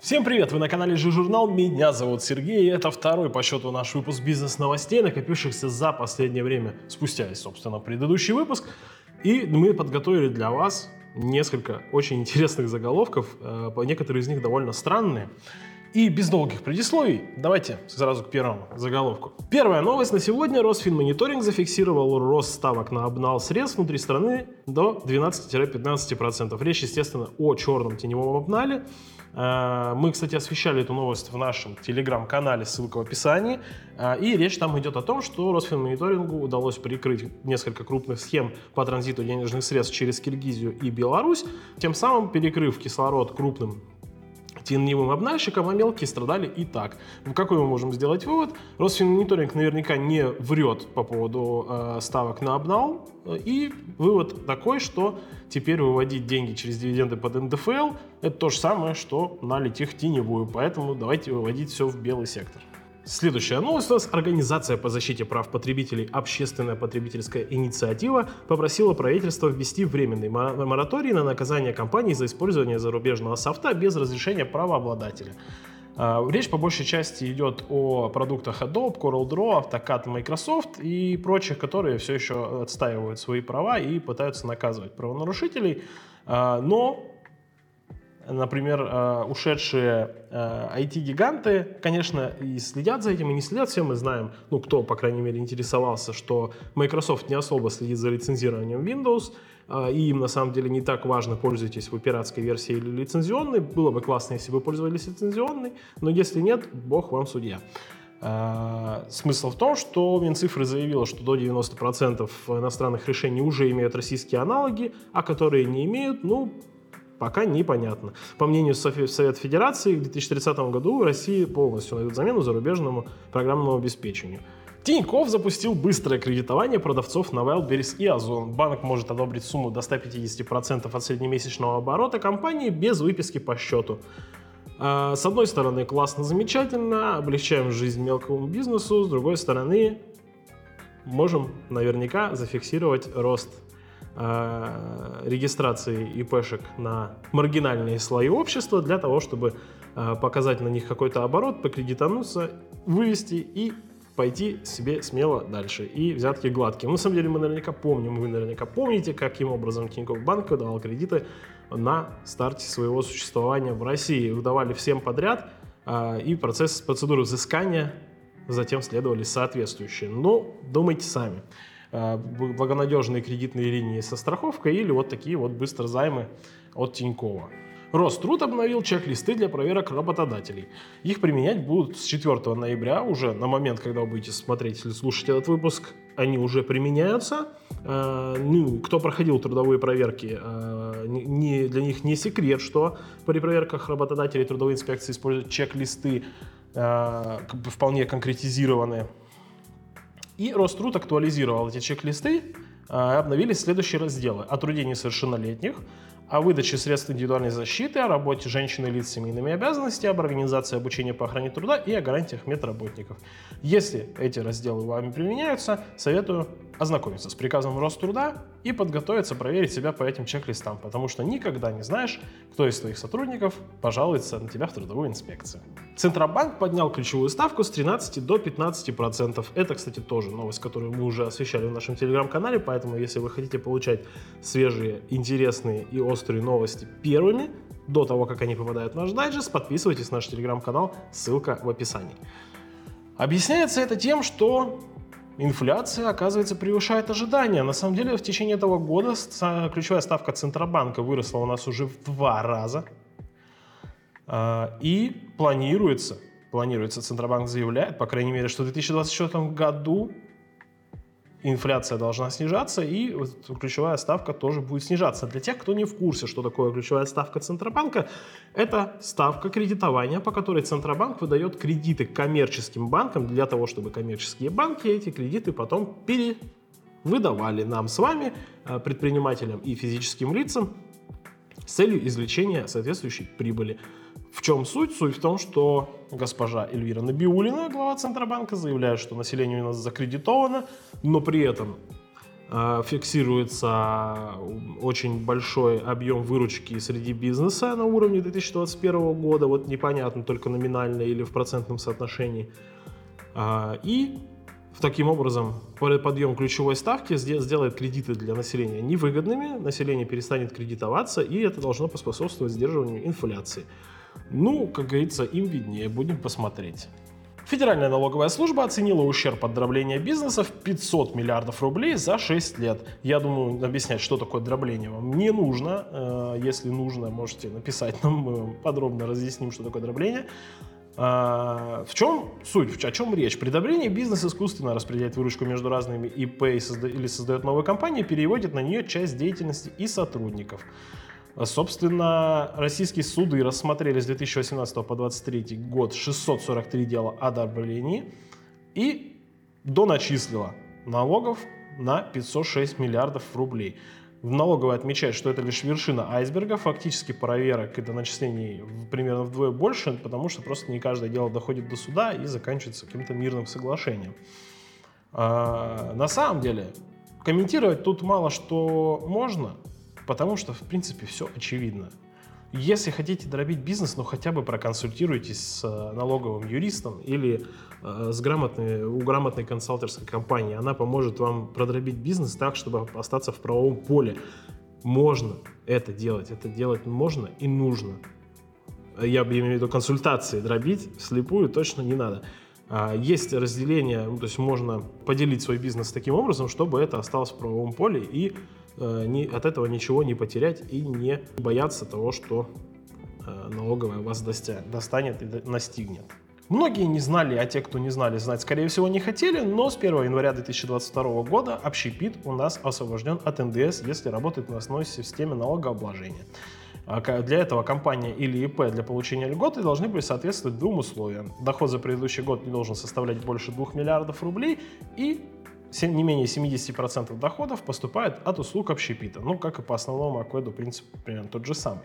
Всем привет! Вы на канале Журнал. Меня зовут Сергей. И это второй по счету наш выпуск бизнес-новостей, накопившихся за последнее время, спустя, собственно, предыдущий выпуск. И мы подготовили для вас несколько очень интересных заголовков. э, Некоторые из них довольно странные. И без долгих предисловий, давайте сразу к первому заголовку. Первая новость на сегодня. Росфинмониторинг зафиксировал рост ставок на обнал средств внутри страны до 12-15%. Речь, естественно, о черном теневом обнале. Э, Мы, кстати, освещали эту новость в нашем телеграм-канале, ссылка в описании. Э, И речь там идет о том, что Росфинмониторингу удалось прикрыть несколько крупных схем по транзиту денежных средств через Киргизию и Беларусь, тем самым перекрыв кислород крупным теневым обнальщикам, а мелкие страдали и так. Ну, Какой мы можем сделать вывод? Росфинмониторинг наверняка не врет по поводу э, ставок на обнал. И вывод такой, что теперь выводить деньги через дивиденды под НДФЛ это то же самое, что налить их теневую. Поэтому давайте выводить все в белый сектор. Следующая новость у нас. Организация по защите прав потребителей «Общественная потребительская инициатива» попросила правительство ввести временный мо- мораторий на наказание компаний за использование зарубежного софта без разрешения правообладателя. А, Речь по большей части идет о продуктах Adobe, CorelDRAW, AutoCAD, Microsoft и прочих, которые все еще отстаивают свои права и пытаются наказывать правонарушителей. А, Но например, э, ушедшие э, IT-гиганты, конечно, и следят за этим, и не следят. Все мы знаем, ну, кто, по крайней мере, интересовался, что Microsoft не особо следит за лицензированием Windows, э, и им, на самом деле, не так важно, пользуетесь вы пиратской версией или лицензионной. Было бы классно, если вы пользовались лицензионной, но если нет, бог вам судья. Э, Смысл в том, что Минцифры заявила, что до 90% иностранных решений уже имеют российские аналоги, а которые не имеют, ну, пока непонятно. По мнению Совета Федерации, в 2030 году Россия полностью найдет замену зарубежному программному обеспечению. Тиньков запустил быстрое кредитование продавцов на Wildberries и Озон. Банк может одобрить сумму до 150% от среднемесячного оборота компании без выписки по счету. А, С одной стороны, классно, замечательно, облегчаем жизнь мелкому бизнесу, с другой стороны, можем наверняка зафиксировать рост регистрации ИПшек на маргинальные слои общества для того, чтобы э, показать на них какой-то оборот, покредитануться, вывести и пойти себе смело дальше. И взятки гладкие. Ну, на самом деле мы наверняка помним, вы наверняка помните, каким образом Тинькофф Банк выдавал кредиты на старте своего существования в России. Выдавали всем подряд, э, и процесс, процедуры взыскания затем следовали соответствующие. Но думайте сами. Э, Благонадежные кредитные линии со страховкой или вот такие вот быстро займы от Тинькова. Роструд обновил чек-листы для проверок работодателей. Их применять будут с 4 ноября, уже на момент, когда вы будете смотреть или слушать этот выпуск, они уже применяются. Э, ну, кто проходил трудовые проверки, э, для них не секрет, что при проверках работодателей трудовой инспекции используют чек-листы, э, вполне конкретизированные. И Роструд актуализировал эти чек-листы, а, обновились следующие разделы. О труде несовершеннолетних, о выдаче средств индивидуальной защиты, о работе женщин и лиц с семейными обязанностями, об организации обучения по охране труда и о гарантиях медработников. Если эти разделы вами применяются, советую ознакомиться с приказом Роструда и подготовиться проверить себя по этим чек-листам, потому что никогда не знаешь, кто из твоих сотрудников пожалуется на тебя в трудовую инспекцию. Центробанк поднял ключевую ставку с 13 до 15%. Это, кстати, тоже новость, которую мы уже освещали в нашем телеграм-канале, поэтому если вы хотите получать свежие, интересные и острые новости первыми, до того, как они попадают в наш дайджест, подписывайтесь на наш телеграм-канал, ссылка в описании. Объясняется это тем, что инфляция, оказывается, превышает ожидания. На самом деле, в течение этого года ключевая ставка Центробанка выросла у нас уже в два раза. А, И планируется, планируется, Центробанк заявляет, по крайней мере, что в 2024 году инфляция должна снижаться, и ключевая ставка тоже будет снижаться. Для тех, кто не в курсе, что такое ключевая ставка Центробанка, это ставка кредитования, по которой Центробанк выдает кредиты коммерческим банкам для того, чтобы коммерческие банки эти кредиты потом перевыдавали нам с вами, э, предпринимателям и физическим лицам, с целью извлечения соответствующей прибыли. В чем суть? Суть в том, что госпожа Эльвира Набиулина, глава Центробанка, заявляет, что население у нас закредитовано, но при этом э, фиксируется очень большой объем выручки среди бизнеса на уровне 2021 года, вот непонятно, только номинально или в процентном соотношении. А, и таким образом подъем ключевой ставки сделает кредиты для населения невыгодными, население перестанет кредитоваться, и это должно поспособствовать сдерживанию инфляции. Ну, как говорится, им виднее, будем посмотреть. Федеральная налоговая служба оценила ущерб от дробления бизнеса в 500 миллиардов рублей за 6 лет. Я думаю, объяснять, что такое дробление вам не нужно. Э, если нужно, можете написать нам, мы подробно разъясним, что такое дробление. А, в чем суть, о чем речь? При дроблении бизнес искусственно распределяет выручку между разными ИП или создает новые компании, переводит на нее часть деятельности и сотрудников. Собственно, российские суды рассмотрели с 2018 по 2023 год 643 дела о дроблении и доначислила налогов на 506 миллиардов рублей. В налоговой отмечает, что это лишь вершина айсберга. Фактически проверок и доначислений примерно вдвое больше, потому что просто не каждое дело доходит до суда и заканчивается каким-то мирным соглашением. А, на самом деле, комментировать тут мало что можно, потому что, в принципе, все очевидно. Если хотите дробить бизнес, ну хотя бы проконсультируйтесь с э, налоговым юристом или э, с грамотной, у грамотной консалтерской компании. Она поможет вам продробить бизнес так, чтобы остаться в правовом поле. Можно это делать, это делать можно и нужно. Я имею в виду консультации дробить слепую точно не надо. А, есть разделение, ну, то есть можно поделить свой бизнес таким образом, чтобы это осталось в правовом поле и ни, от этого ничего не потерять и не бояться того, что э, налоговая вас достанет и настигнет. Многие не знали, а те, кто не знали, знать, скорее всего, не хотели, но с 1 января 2022 года общепит у нас освобожден от НДС, если работает на основной системе налогообложения. А для этого компания или ИП для получения льготы должны были соответствовать двум условиям. Доход за предыдущий год не должен составлять больше 2 миллиардов рублей и не менее 70% доходов поступает от услуг общепита. Ну, как и по основному акведу принцип примерно тот же самый.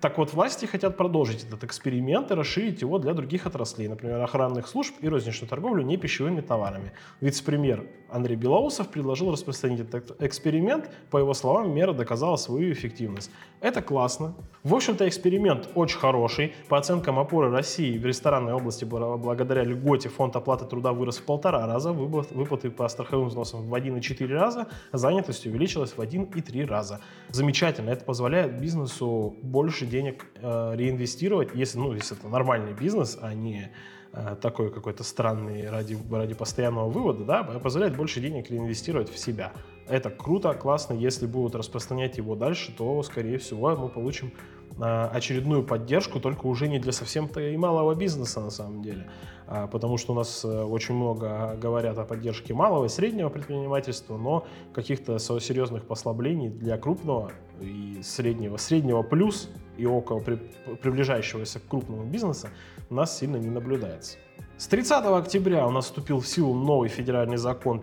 Так вот, власти хотят продолжить этот эксперимент и расширить его для других отраслей, например, охранных служб и розничную торговлю не пищевыми товарами. Вице-премьер Андрей Белоусов предложил распространить этот эксперимент. По его словам, мера доказала свою эффективность. Это классно. В общем-то, эксперимент очень хороший. По оценкам опоры России в ресторанной области благодаря льготе фонд оплаты труда вырос в полтора раза, выплаты по страховым взносам в 1,4 раза, занятость увеличилась в 1,3 раза. Замечательно. Это позволяет бизнесу больше денег э, реинвестировать, если, ну, если это нормальный бизнес, а не Э, такой какой-то странный ради, ради постоянного вывода, да, позволяет больше денег реинвестировать в себя. Это круто, классно. Если будут распространять его дальше, то, скорее всего, мы получим э, очередную поддержку, только уже не для совсем-то и малого бизнеса на самом деле. А, потому что у нас э, очень много говорят о поддержке малого и среднего предпринимательства, но каких-то серьезных послаблений для крупного и среднего, среднего плюс и около приближающегося к крупному бизнесу у нас сильно не наблюдается. С 30 октября у нас вступил в силу новый федеральный закон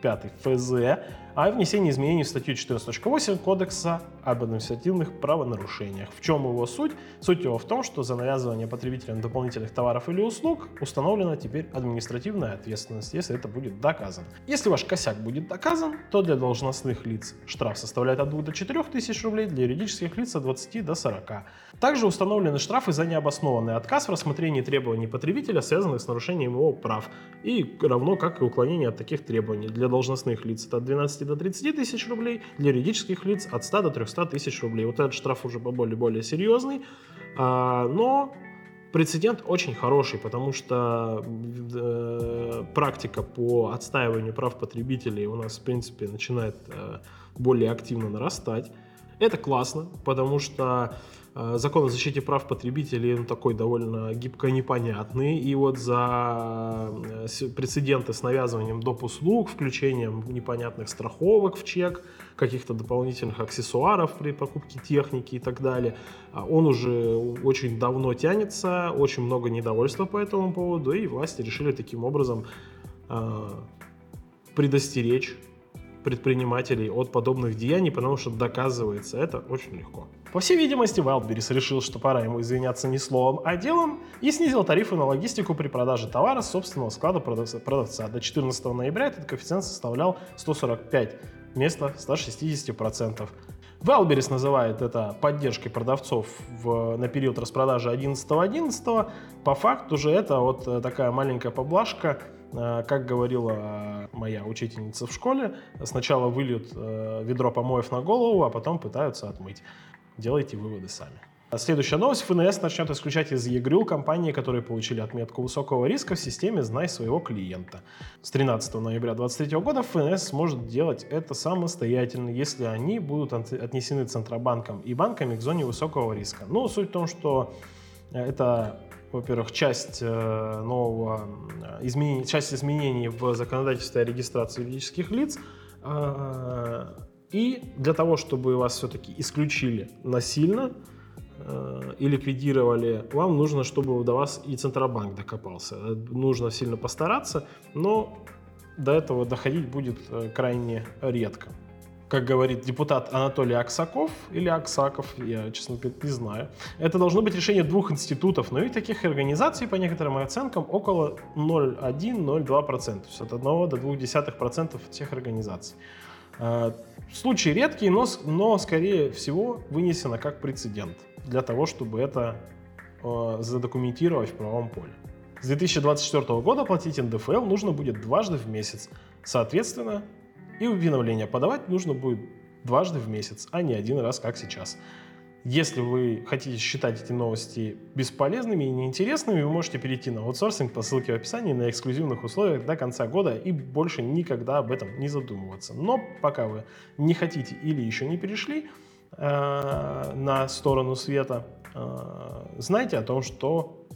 505 ФЗ о внесении изменений в статью 14.8 Кодекса об административных правонарушениях. В чем его суть? Суть его в том, что за навязывание потребителям дополнительных товаров или услуг установлена теперь административная ответственность, если это будет доказано. Если ваш косяк будет доказан, то для должностных лиц штраф составляет от 2 до 4 тысяч рублей, для юридических лиц от 20 до 40. Также установлены штрафы за необоснованный отказ в рассмотрении требований потребителя, связанных с нарушением его прав, и равно как и уклонение от таких требований. Для должностных лиц это от 12 до 30 тысяч рублей, для юридических лиц от 100 до 300 тысяч рублей. Вот этот штраф уже более, более серьезный, а, но прецедент очень хороший, потому что э, практика по отстаиванию прав потребителей у нас, в принципе, начинает э, более активно нарастать. Это классно, потому что Э, закон о защите прав потребителей он такой довольно гибко непонятный. И вот за э, прецеденты с навязыванием доп. услуг, включением непонятных страховок в чек, каких-то дополнительных аксессуаров при покупке техники и так далее, а он уже очень давно тянется, очень много недовольства по этому поводу, и власти решили таким образом э, предостеречь предпринимателей от подобных деяний, потому что доказывается это очень легко. По всей видимости, Wildberries решил, что пора ему извиняться не словом, а делом, и снизил тарифы на логистику при продаже товара с собственного склада продавца. До 14 ноября этот коэффициент составлял 145 вместо 160%. Wildberries называет это поддержкой продавцов в, на период распродажи 11.11. .11. По факту же это вот э, такая маленькая поблажка, как говорила моя учительница в школе, сначала выльют э, ведро помоев на голову, а потом пытаются отмыть. Делайте выводы сами. Следующая новость. ФНС начнет исключать из ЕГРЮ компании, которые получили отметку высокого риска в системе «Знай своего клиента». С 13 ноября 2023 года ФНС сможет делать это самостоятельно, если они будут отнесены Центробанком и банками к зоне высокого риска. Ну, суть в том, что это во-первых, часть э, нового э, изменений, часть изменений в законодательстве о регистрации юридических лиц. Э, и для того, чтобы вас все-таки исключили насильно, и ликвидировали, вам нужно, чтобы до вас и Центробанк докопался. Нужно сильно постараться, но до этого доходить будет крайне редко. Как говорит депутат Анатолий Аксаков или Аксаков, я, честно говоря, не знаю. Это должно быть решение двух институтов, но и таких организаций, по некоторым оценкам, около 0,1-0,2%. То есть от 1 до 0,2% всех организаций. Э, случай редкий, но, но скорее всего вынесено как прецедент для того, чтобы это э, задокументировать в правом поле. С 2024 года платить НДФЛ нужно будет дважды в месяц. Соответственно, и уведомления подавать нужно будет дважды в месяц, а не один раз, как сейчас. Если вы хотите считать эти новости бесполезными и неинтересными, вы можете перейти на аутсорсинг по ссылке в описании на эксклюзивных условиях до конца года и больше никогда об этом не задумываться. Но пока вы не хотите или еще не перешли, Э, на сторону света, э, знайте о том, что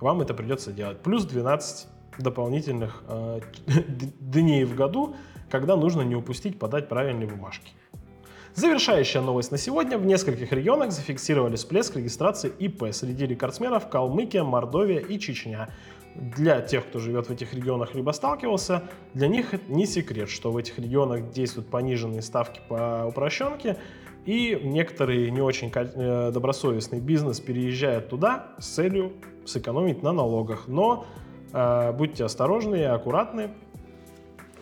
вам это придется делать. Плюс 12 дополнительных э, дней в году, когда нужно не упустить подать правильные бумажки. Завершающая новость на сегодня. В нескольких регионах зафиксировали всплеск регистрации ИП. Среди рекордсменов Калмыкия, Мордовия и Чечня. Для тех, кто живет в этих регионах либо сталкивался, для них не секрет, что в этих регионах действуют пониженные ставки по упрощенке, и некоторый не очень э, добросовестный бизнес переезжает туда с целью сэкономить на налогах. Но э, будьте осторожны и аккуратны.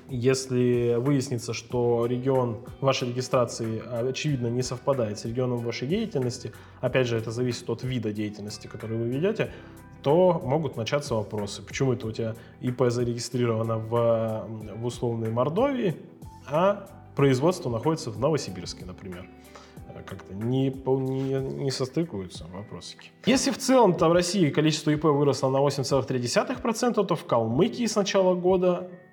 Если выяснится, что регион вашей регистрации очевидно не совпадает с регионом вашей деятельности, опять же, это зависит от вида деятельности, который вы ведете, то могут начаться вопросы. Почему это у тебя ИП зарегистрировано в, в условной Мордовии, а производство находится в Новосибирске, например как-то не, не, не состыкуются вопросики. Если в целом-то в России количество ИП выросло на 8,3%, то в Калмыкии с начала года э,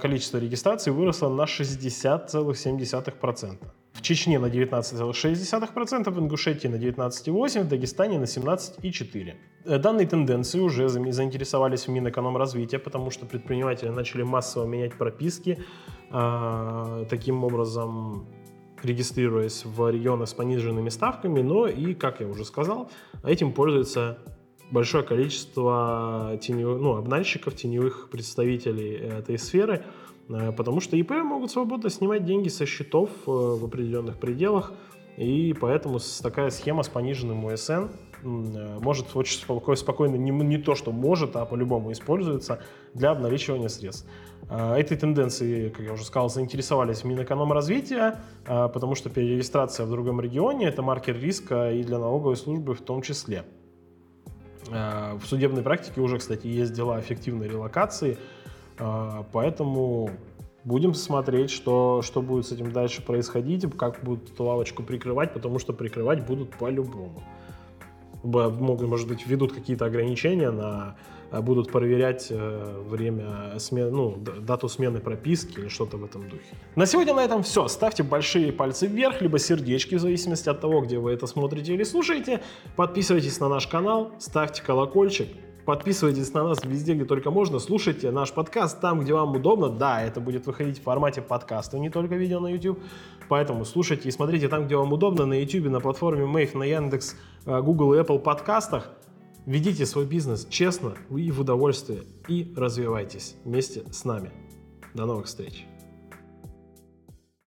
количество регистраций выросло на 60,7%. В Чечне на 19,6%, в Ингушетии на 19,8%, в Дагестане на 17,4%. Э, данные тенденции уже заинтересовались в Минэкономразвития, потому что предприниматели начали массово менять прописки. А, таким образом, регистрируясь в регионах с пониженными ставками, но и, как я уже сказал, этим пользуется большое количество теневых, ну, обнальщиков, теневых представителей этой сферы, э, потому что ИП могут свободно снимать деньги со счетов э, в определенных пределах, и поэтому такая схема с пониженным УСН Э, может очень спокойно, не, не то, что может, а по-любому используется для обналичивания средств. Этой тенденцией, как я уже сказал, заинтересовались Минэкономразвития, потому что перерегистрация в другом регионе – это маркер риска и для налоговой службы в том числе. В судебной практике уже, кстати, есть дела эффективной релокации, поэтому будем смотреть, что, что будет с этим дальше происходить, как будут эту лавочку прикрывать, потому что прикрывать будут по-любому. Могут, может быть, введут какие-то ограничения на э, будут проверять э, время смены, ну, дату смены прописки или что-то в этом духе. На сегодня на этом все. Ставьте большие пальцы вверх, либо сердечки, в зависимости от того, где вы это смотрите или слушаете. Подписывайтесь на наш канал, ставьте колокольчик. Подписывайтесь на нас везде, где только можно. Слушайте наш подкаст там, где вам удобно. Да, это будет выходить в формате подкаста, не только видео на YouTube. Поэтому слушайте и смотрите там, где вам удобно, на YouTube, на платформе Mave, на Яндекс, э, Google и Apple подкастах. Ведите свой бизнес честно и в удовольствие и развивайтесь вместе с нами. До новых встреч!